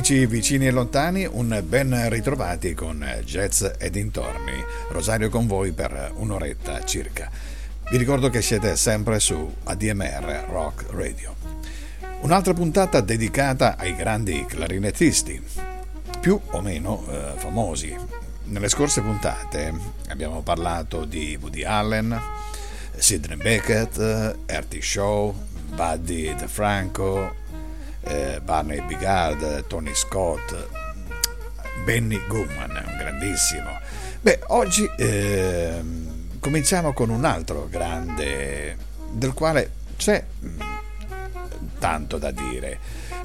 Amici vicini e lontani, un ben ritrovati con Jazz e dintorni. Rosario con voi per un'oretta circa. Vi ricordo che siete sempre su ADMR Rock Radio. Un'altra puntata dedicata ai grandi clarinettisti, più o meno eh, famosi. Nelle scorse puntate abbiamo parlato di Woody Allen, Sidney Beckett, Ertie Shaw, Buddy DeFranco, eh, Barney Bigard, Tony Scott, Benny Goodman, un grandissimo. Beh, oggi eh, cominciamo con un altro grande del quale c'è mm, tanto da dire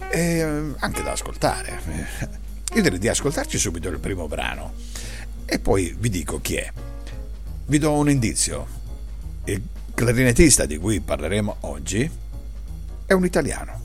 e eh, anche da ascoltare. Io direi di ascoltarci subito il primo brano e poi vi dico chi è. Vi do un indizio. Il clarinettista di cui parleremo oggi è un italiano.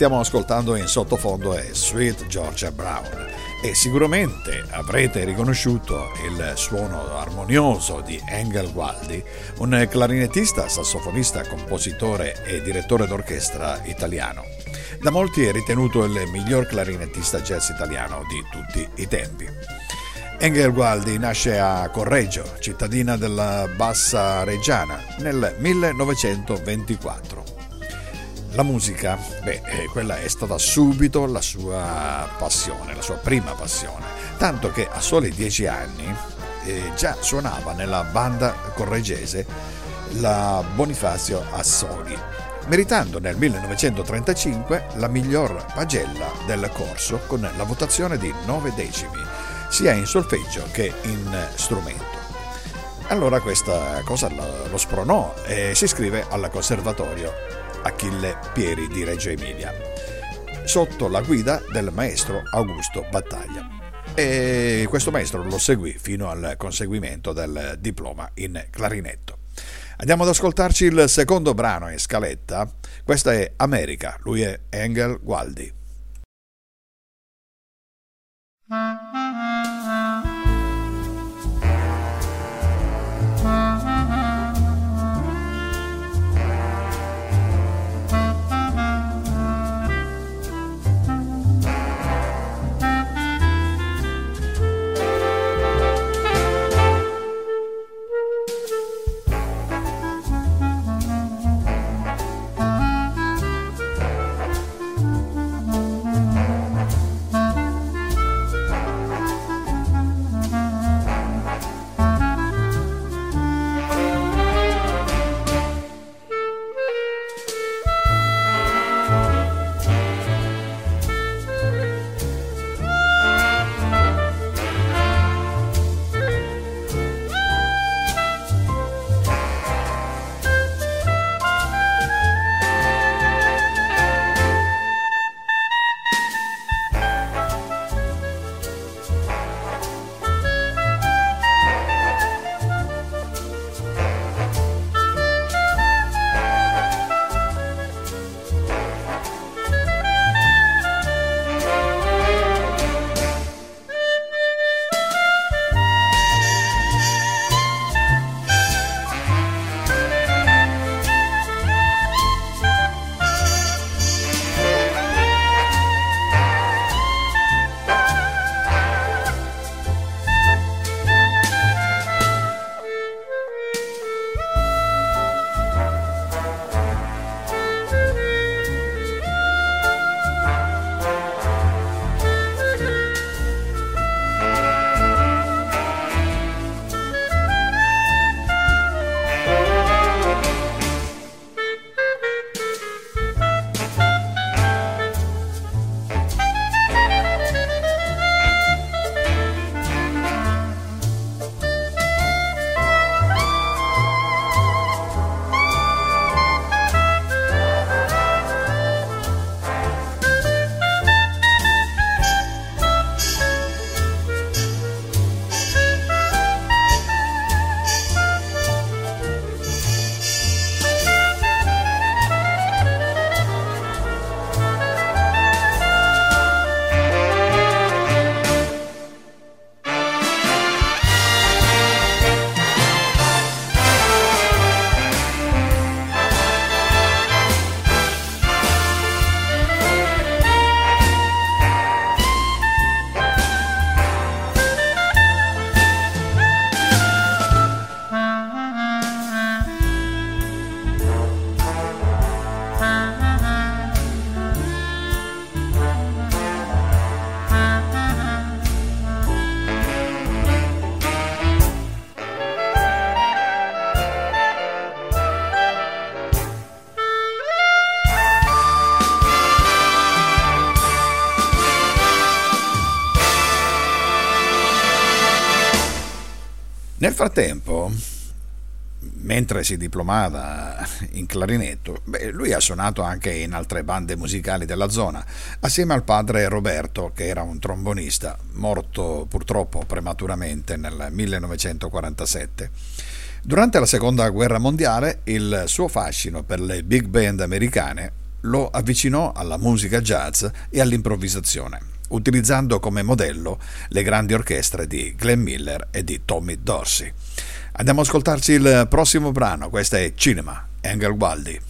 Stiamo ascoltando in sottofondo è Sweet Georgia Brown e sicuramente avrete riconosciuto il suono armonioso di Engel Waldi, un clarinettista, sassofonista, compositore e direttore d'orchestra italiano. Da molti è ritenuto il miglior clarinettista jazz italiano di tutti i tempi. Engel Gualdi nasce a Correggio, cittadina della Bassa Reggiana, nel 1924. La musica, beh, eh, quella è stata subito la sua passione, la sua prima passione, tanto che a soli dieci anni eh, già suonava nella banda correggese la Bonifazio Assoli, meritando nel 1935 la miglior pagella del corso con la votazione di 9 decimi, sia in solfeggio che in strumento. Allora questa cosa lo spronò e si iscrive al conservatorio Achille Pieri di Reggio Emilia, sotto la guida del maestro Augusto Battaglia. E questo maestro lo seguì fino al conseguimento del diploma in clarinetto. Andiamo ad ascoltarci il secondo brano in scaletta. Questa è America, lui è Engel Gualdi. Frattempo, mentre si diplomava in clarinetto, beh, lui ha suonato anche in altre bande musicali della zona, assieme al padre Roberto, che era un trombonista, morto purtroppo prematuramente nel 1947. Durante la seconda guerra mondiale il suo fascino per le big band americane lo avvicinò alla musica jazz e all'improvvisazione utilizzando come modello le grandi orchestre di Glenn Miller e di Tommy Dorsey. Andiamo ad ascoltarci il prossimo brano, questo è Cinema, Engel Waldi.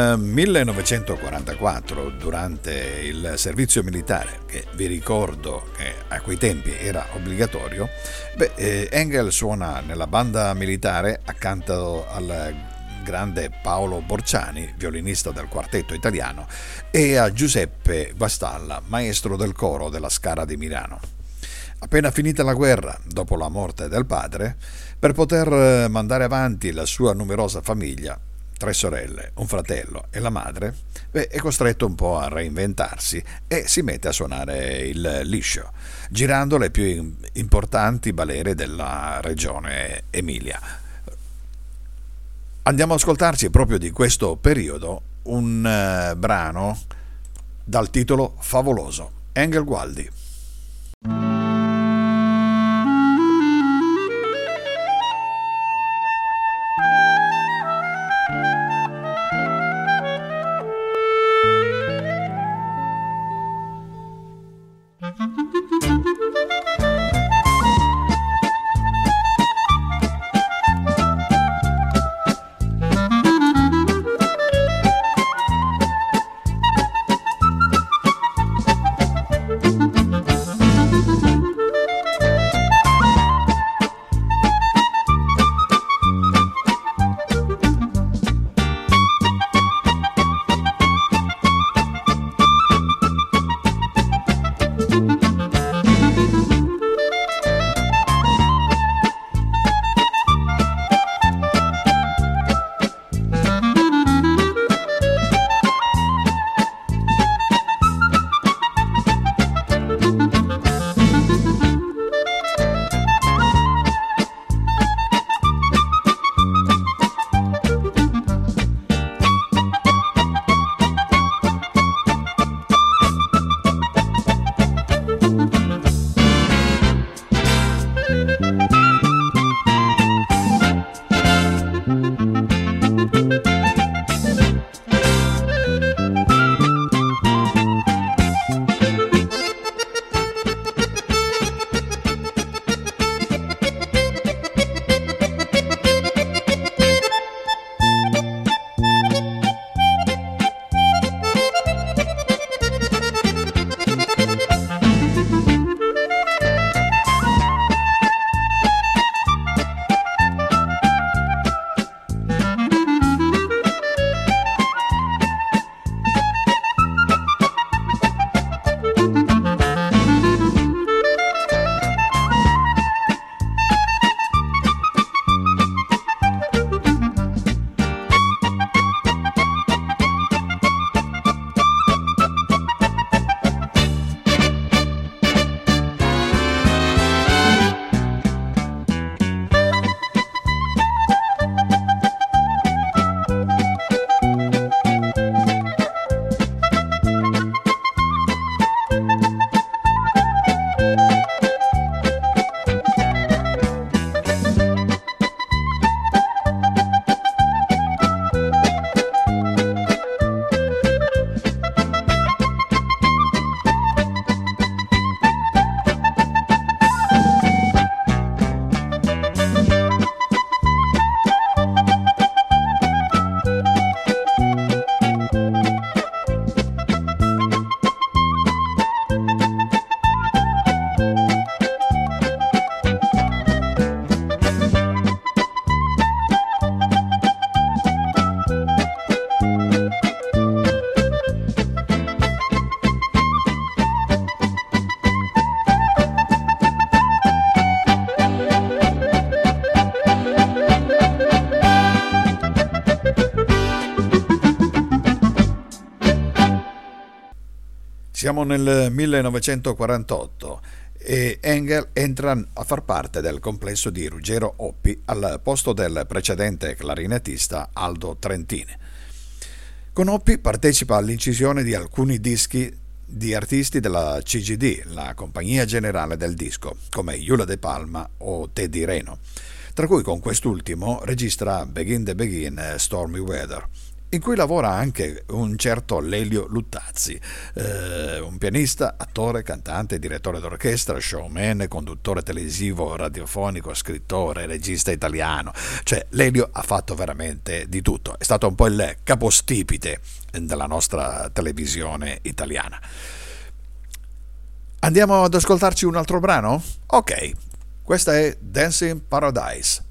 Nel 1944, durante il servizio militare, che vi ricordo che a quei tempi era obbligatorio, beh, eh, Engel suona nella banda militare accanto al grande Paolo Borciani, violinista del quartetto italiano, e a Giuseppe Guastalla, maestro del coro della Scala di Milano. Appena finita la guerra, dopo la morte del padre, per poter mandare avanti la sua numerosa famiglia, tre sorelle, un fratello e la madre, beh, è costretto un po' a reinventarsi e si mette a suonare il liscio, girando le più importanti balere della regione Emilia. Andiamo ad ascoltarci proprio di questo periodo un uh, brano dal titolo favoloso, Engel Gualdi. Siamo nel 1948 e Engel entra a far parte del complesso di Ruggero Oppi al posto del precedente clarinettista Aldo Trentini. Con Oppi partecipa all'incisione di alcuni dischi di artisti della CGD, la compagnia generale del disco, come Yula De Palma o Teddy Reno, tra cui con quest'ultimo registra Begin the Begin Stormy Weather in cui lavora anche un certo Lelio Luttazzi, eh, un pianista, attore, cantante, direttore d'orchestra, showman, conduttore televisivo, radiofonico, scrittore, regista italiano. Cioè, Lelio ha fatto veramente di tutto, è stato un po' il capostipite della nostra televisione italiana. Andiamo ad ascoltarci un altro brano? Ok, questa è Dancing Paradise.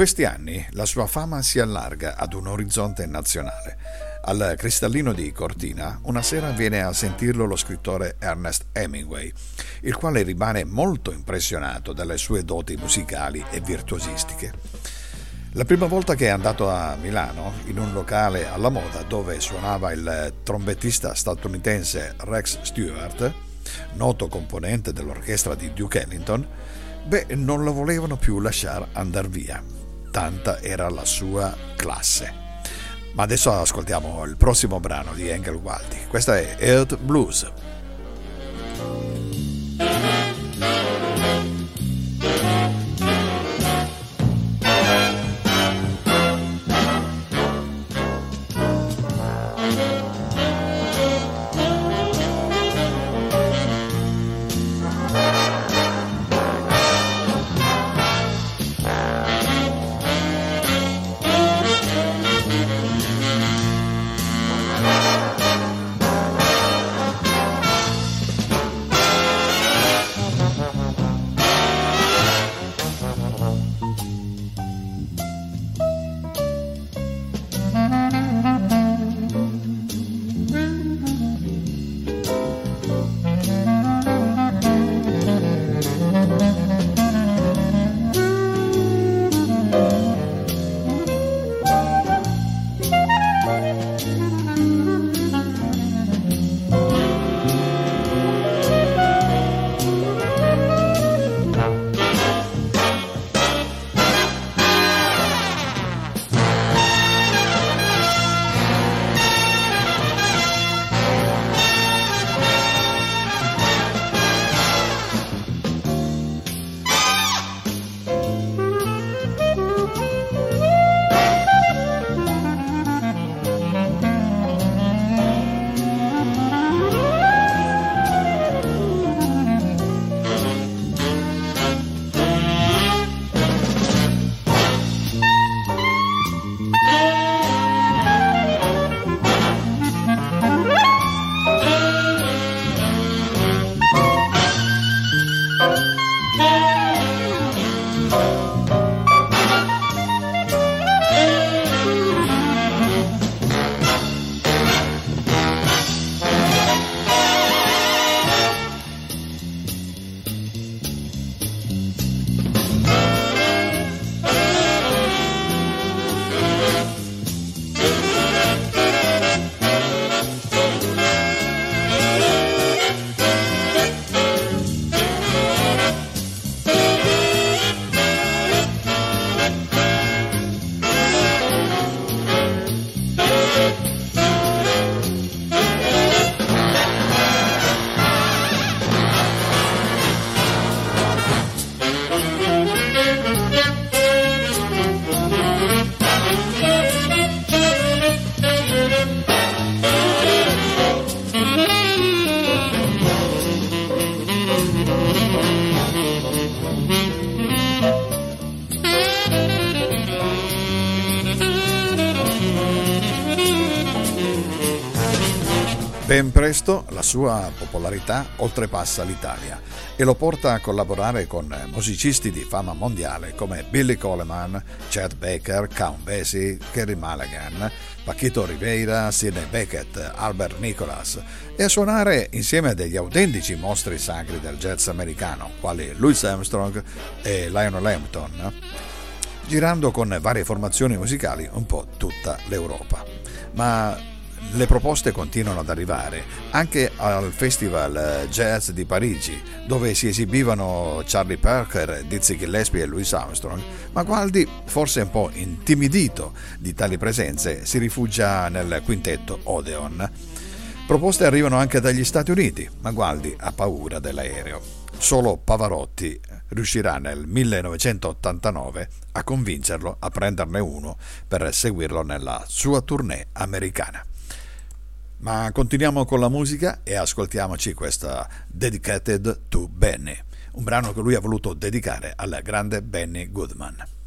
Questi anni la sua fama si allarga ad un orizzonte nazionale. Al Cristallino di Cortina una sera viene a sentirlo lo scrittore Ernest Hemingway, il quale rimane molto impressionato dalle sue doti musicali e virtuosistiche. La prima volta che è andato a Milano, in un locale alla moda dove suonava il trombettista statunitense Rex Stewart, noto componente dell'orchestra di Duke Ellington, beh, non lo volevano più lasciare andare via tanta era la sua classe. Ma adesso ascoltiamo il prossimo brano di Engel Waldi. Questa è Earth Blues. Sua popolarità oltrepassa l'Italia e lo porta a collaborare con musicisti di fama mondiale come Billy Coleman, Chad Baker, Count Basie, Kerry Mulligan, Paquito Rivera, Sidney Beckett, Albert Nicholas e a suonare insieme a degli autentici mostri sacri del jazz americano quali Louis Armstrong e Lionel Hampton, girando con varie formazioni musicali un po' tutta l'Europa. Ma le proposte continuano ad arrivare anche al Festival eh, Jazz di Parigi, dove si esibivano Charlie Parker, Dizzy Gillespie e Louis Armstrong, ma Gualdi, forse un po' intimidito di tali presenze, si rifugia nel quintetto Odeon. Proposte arrivano anche dagli Stati Uniti, ma Gualdi ha paura dell'aereo. Solo Pavarotti riuscirà nel 1989 a convincerlo a prenderne uno per seguirlo nella sua tournée americana. Ma continuiamo con la musica e ascoltiamoci questa Dedicated to Benny, un brano che lui ha voluto dedicare al grande Benny Goodman.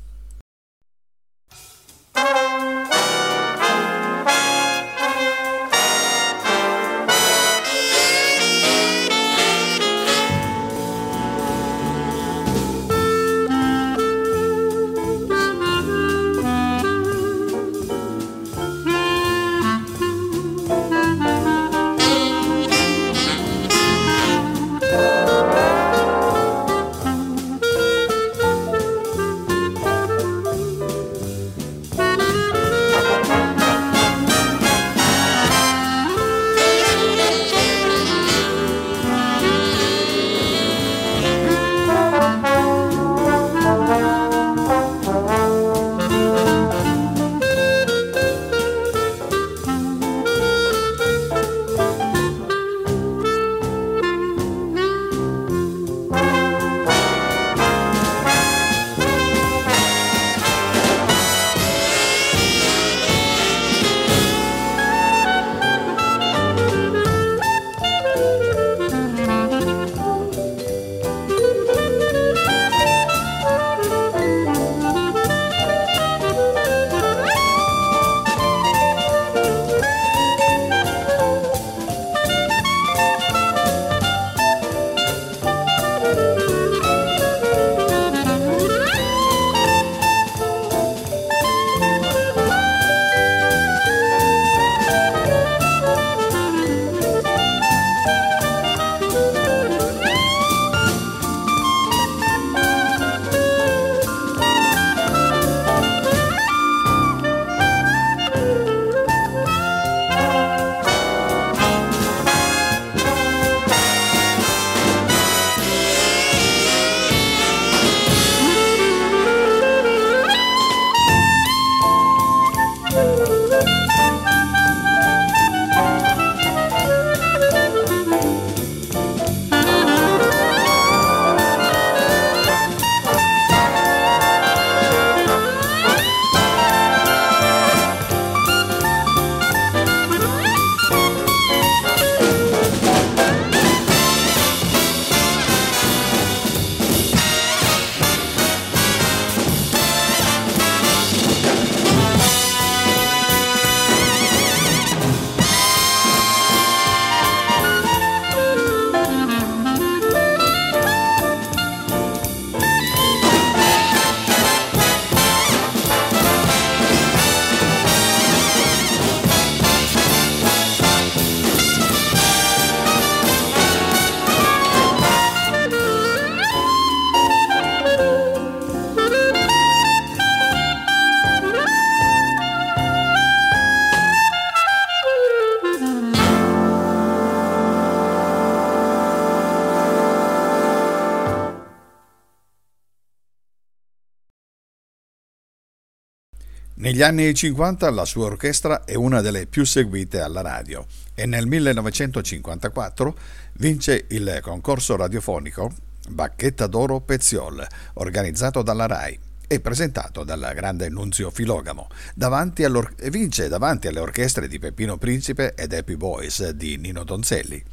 Negli anni 50 la sua orchestra è una delle più seguite alla radio e nel 1954 vince il concorso radiofonico Bacchetta d'Oro Peziol, organizzato dalla RAI e presentato dal grande Nunzio Filogamo, davanti vince davanti alle orchestre di Peppino Principe ed Happy Boys di Nino Donzelli,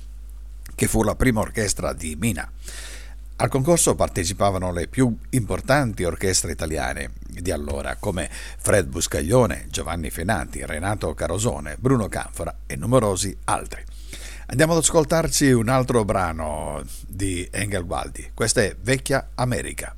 che fu la prima orchestra di Mina. Al concorso partecipavano le più importanti orchestre italiane di allora, come Fred Buscaglione, Giovanni Fenati, Renato Carosone, Bruno Canfora e numerosi altri. Andiamo ad ascoltarci un altro brano di Engel Waldi. Questa è Vecchia America.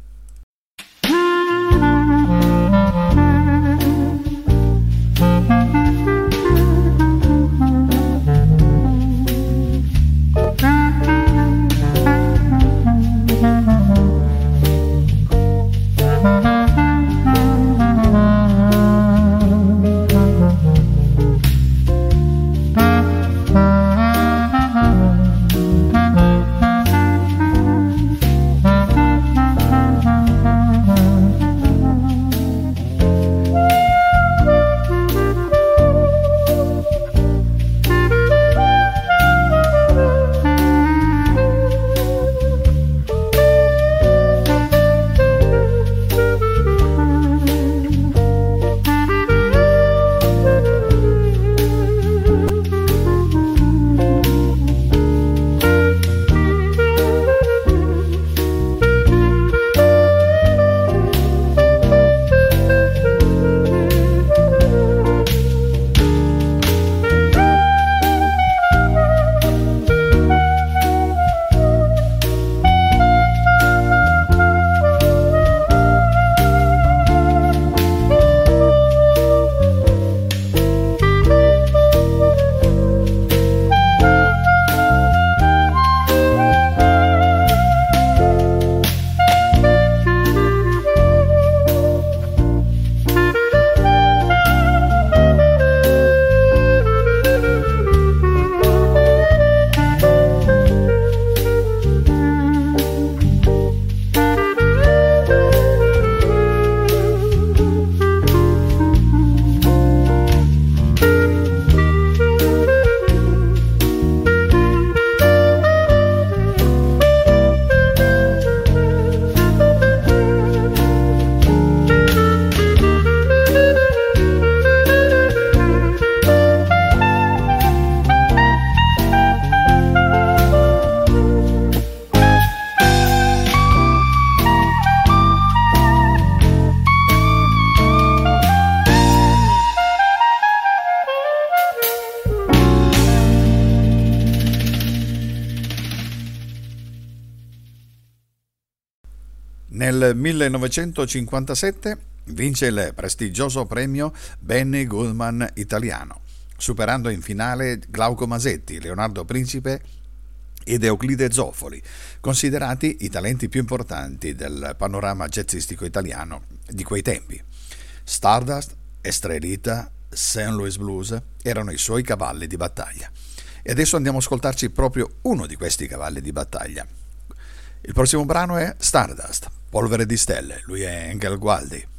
Nel 1957 vince il prestigioso premio Benny Goodman italiano, superando in finale Glauco Masetti, Leonardo Principe ed Euclide Zoffoli, considerati i talenti più importanti del panorama jazzistico italiano di quei tempi. Stardust, Estrelita, St. Louis Blues erano i suoi cavalli di battaglia. E adesso andiamo ad ascoltarci proprio uno di questi cavalli di battaglia. Il prossimo brano è Stardust. Polvere di stelle, lui è Engel Gualdi.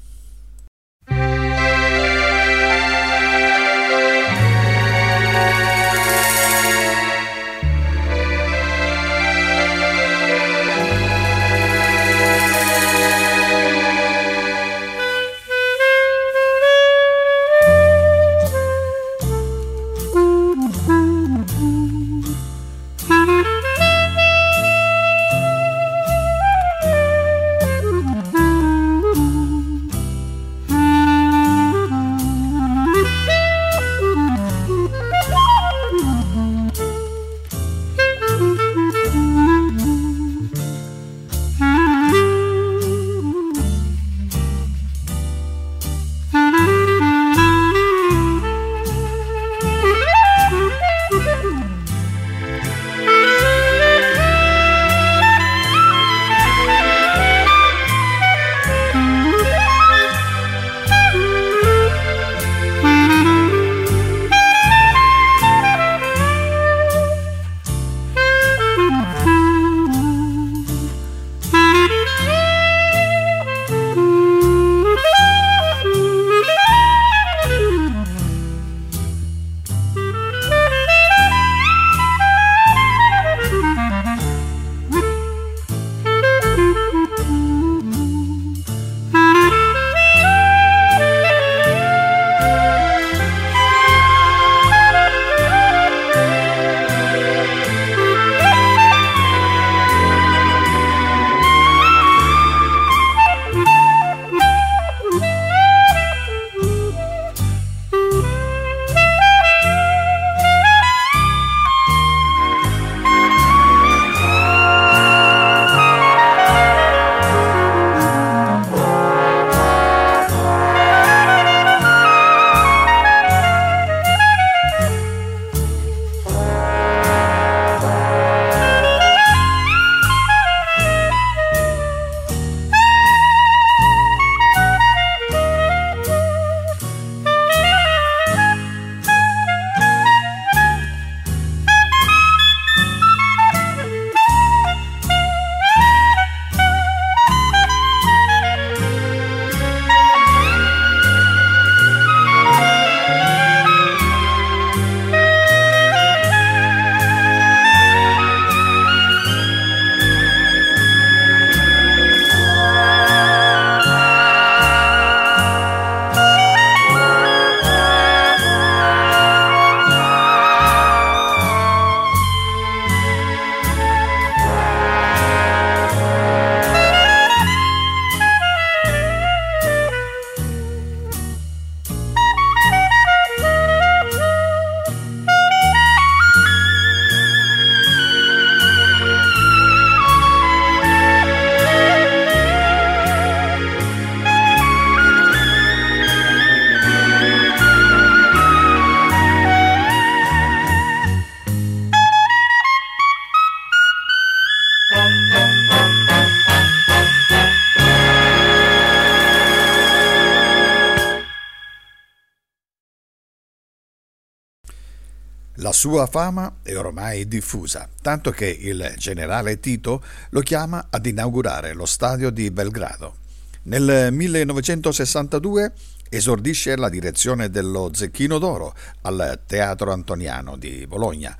Sua fama è ormai diffusa, tanto che il generale Tito lo chiama ad inaugurare lo stadio di Belgrado. Nel 1962 esordisce la direzione dello Zecchino d'Oro al Teatro Antoniano di Bologna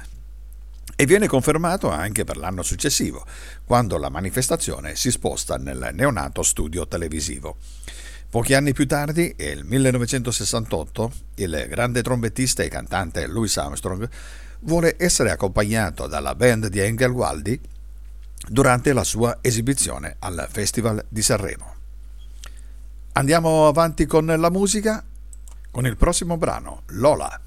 e viene confermato anche per l'anno successivo, quando la manifestazione si sposta nel neonato studio televisivo. Pochi anni più tardi, nel 1968, il grande trombettista e cantante Louis Armstrong vuole essere accompagnato dalla band di Engel Waldi durante la sua esibizione al Festival di Sanremo. Andiamo avanti con la musica con il prossimo brano, Lola.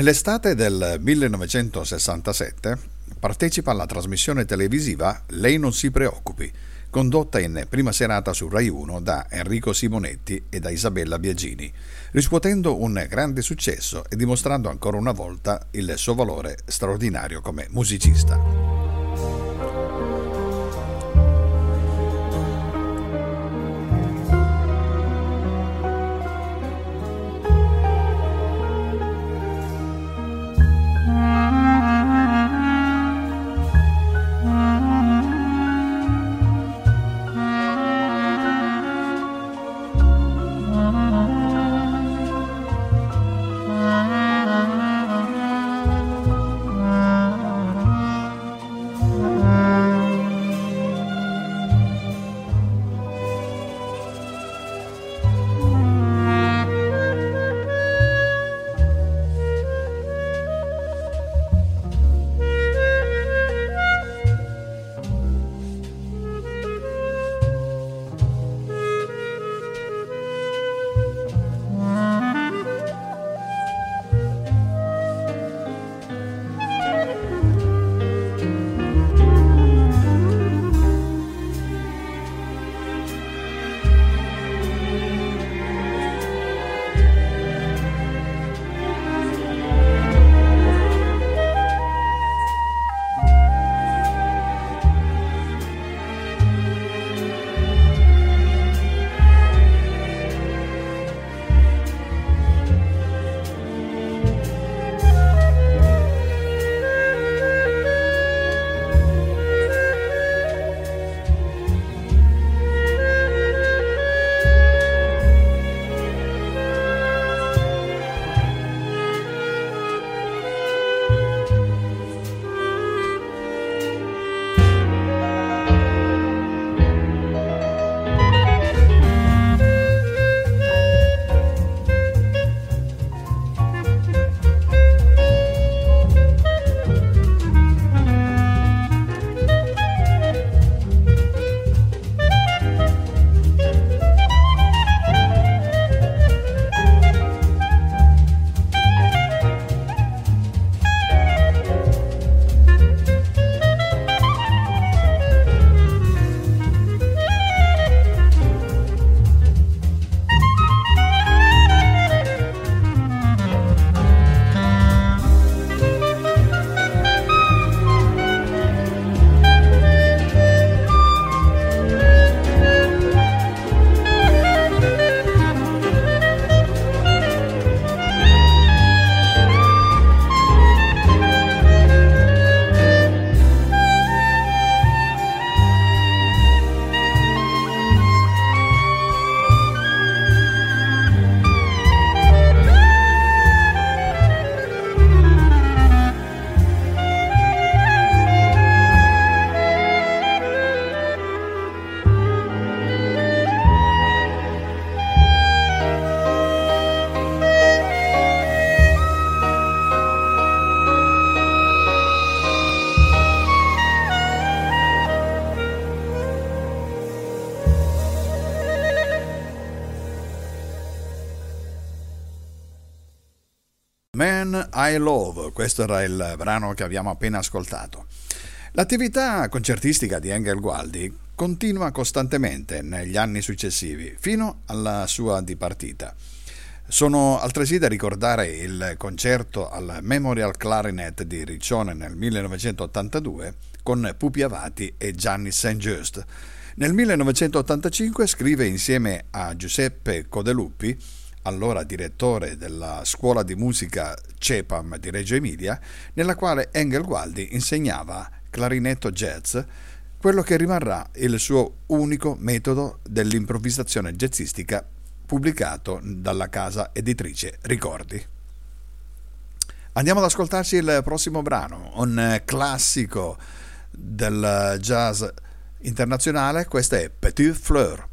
Nell'estate del 1967 partecipa alla trasmissione televisiva Lei non si preoccupi, condotta in prima serata su Rai 1 da Enrico Simonetti e da Isabella Biagini, riscuotendo un grande successo e dimostrando ancora una volta il suo valore straordinario come musicista. Questo era il brano che abbiamo appena ascoltato. L'attività concertistica di Engel Gualdi continua costantemente negli anni successivi, fino alla sua dipartita. Sono altresì da ricordare il concerto al Memorial Clarinet di Riccione nel 1982 con Pupi Avati e Gianni St. Just. Nel 1985 scrive insieme a Giuseppe Codeluppi allora direttore della scuola di musica CEPAM di Reggio Emilia, nella quale Engel Gualdi insegnava clarinetto jazz, quello che rimarrà il suo unico metodo dell'improvvisazione jazzistica pubblicato dalla casa editrice Ricordi. Andiamo ad ascoltarci il prossimo brano, un classico del jazz internazionale, questo è Petit Fleur.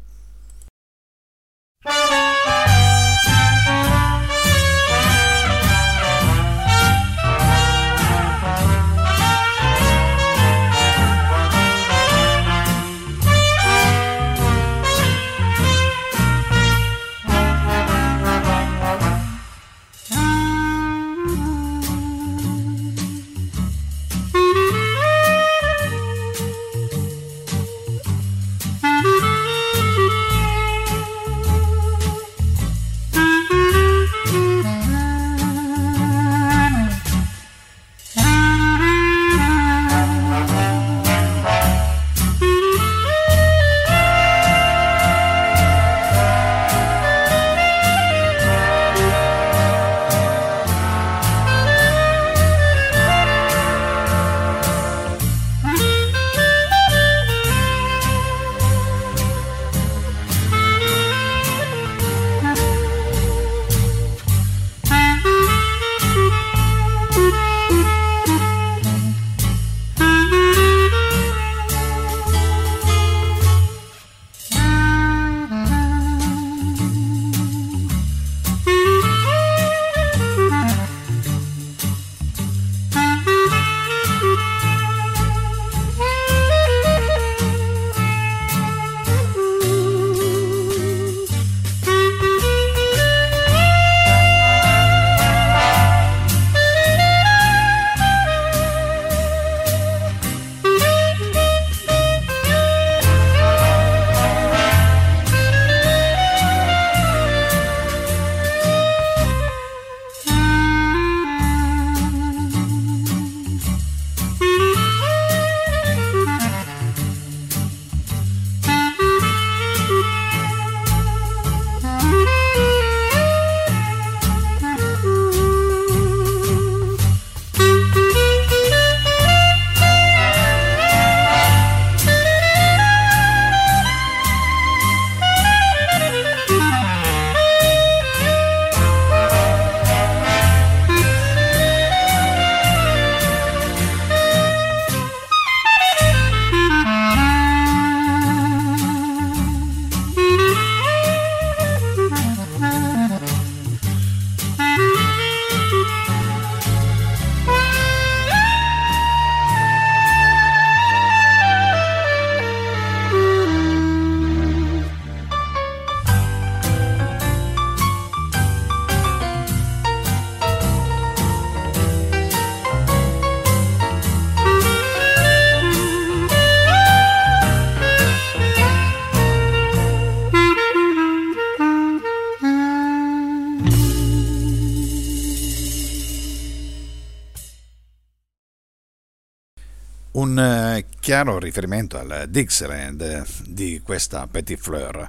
Chiaro riferimento al Dixieland di questa Petit Fleur.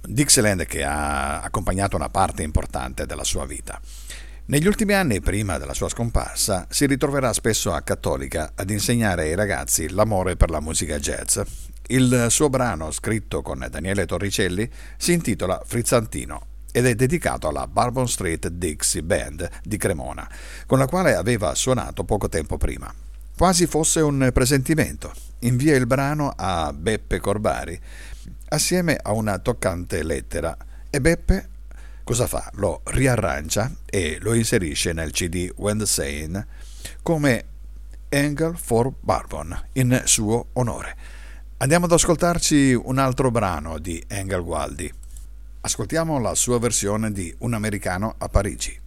Dixieland che ha accompagnato una parte importante della sua vita. Negli ultimi anni, prima della sua scomparsa, si ritroverà spesso a Cattolica ad insegnare ai ragazzi l'amore per la musica jazz. Il suo brano, scritto con Daniele Torricelli, si intitola Frizzantino ed è dedicato alla Bourbon Street Dixie Band di Cremona, con la quale aveva suonato poco tempo prima. Quasi fosse un presentimento. Invia il brano a Beppe Corbari assieme a una toccante lettera e Beppe cosa fa? Lo riarrangia e lo inserisce nel CD Sane come Angel for Bourbon in suo onore. Andiamo ad ascoltarci un altro brano di Engel Gualdi. Ascoltiamo la sua versione di Un americano a Parigi.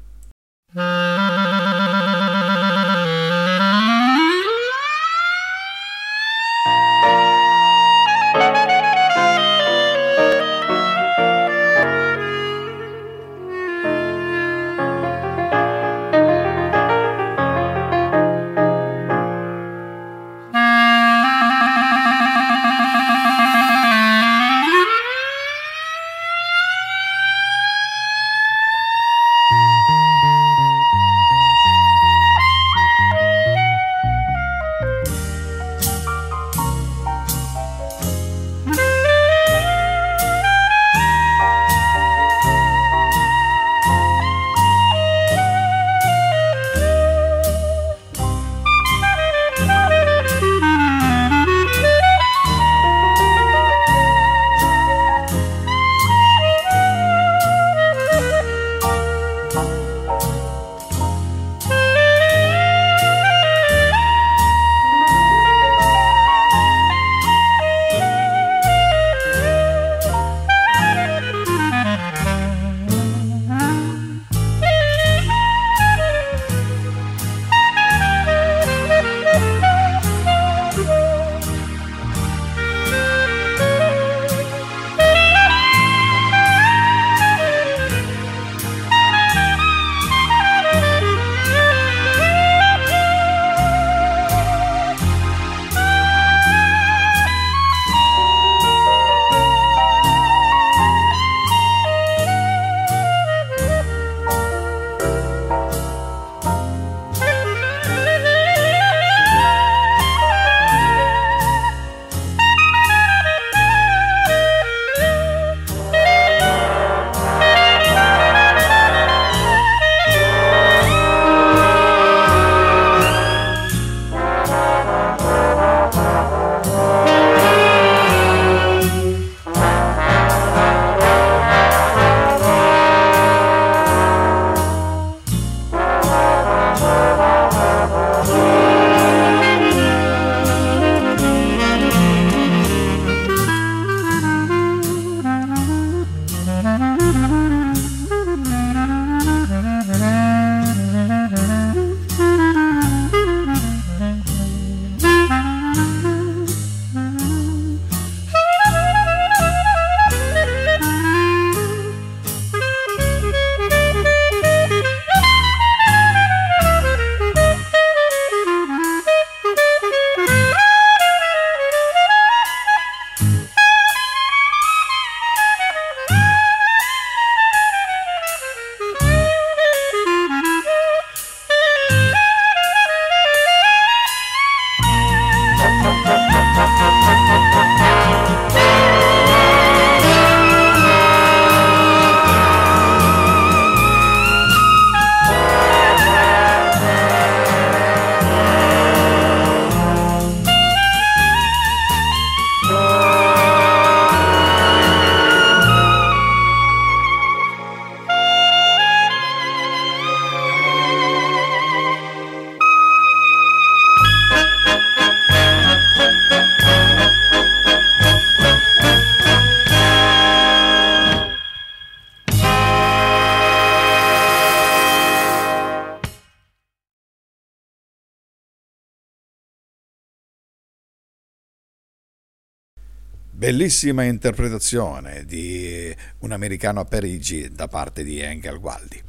Bellissima interpretazione di Un americano a Parigi da parte di Engel Waldi,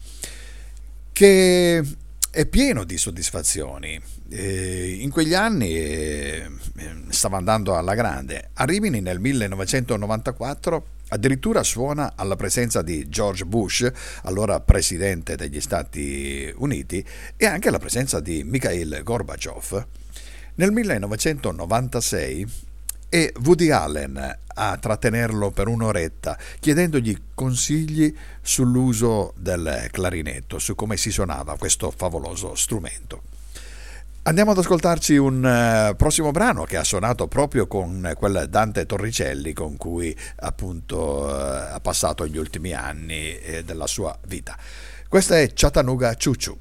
che è pieno di soddisfazioni. in quegli anni eh, stava andando alla grande. A Rimini nel 1994 addirittura suona alla presenza di George Bush, allora presidente degli Stati Uniti, e anche alla presenza di Mikhail Gorbachev. Nel 1996 e Woody Allen a trattenerlo per un'oretta chiedendogli consigli sull'uso del clarinetto, su come si suonava questo favoloso strumento. Andiamo ad ascoltarci un uh, prossimo brano che ha suonato proprio con quel Dante Torricelli con cui appunto uh, ha passato gli ultimi anni eh, della sua vita. Questa è Chattanooga Choo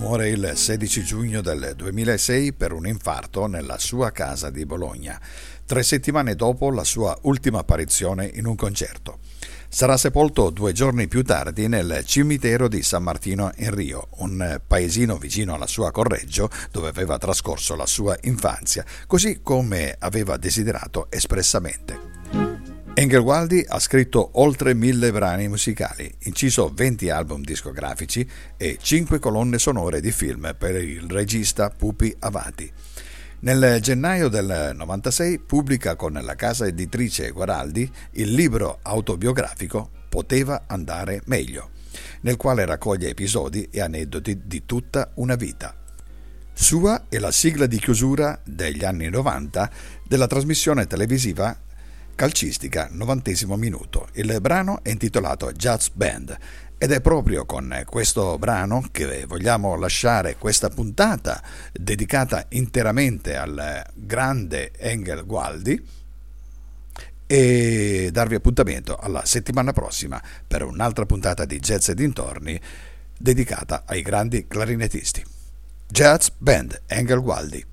muore il 16 giugno del 2006 per un infarto nella sua casa di Bologna, tre settimane dopo la sua ultima apparizione in un concerto. Sarà sepolto due giorni più tardi nel cimitero di San Martino in Rio, un paesino vicino alla sua Correggio dove aveva trascorso la sua infanzia, così come aveva desiderato espressamente. Engel Waldi ha scritto oltre mille brani musicali, inciso 20 album discografici e 5 colonne sonore di film per il regista Pupi Avati. Nel gennaio del 96 pubblica con la casa editrice Guaraldi il libro autobiografico Poteva andare meglio, nel quale raccoglie episodi e aneddoti di tutta una vita. Sua è la sigla di chiusura degli anni 90 della trasmissione televisiva calcistica 90 minuto. Il brano è intitolato Jazz Band ed è proprio con questo brano che vogliamo lasciare questa puntata dedicata interamente al grande Engel Gualdi e darvi appuntamento alla settimana prossima per un'altra puntata di Jazz e dintorni dedicata ai grandi clarinetisti. Jazz Band Engel Gualdi.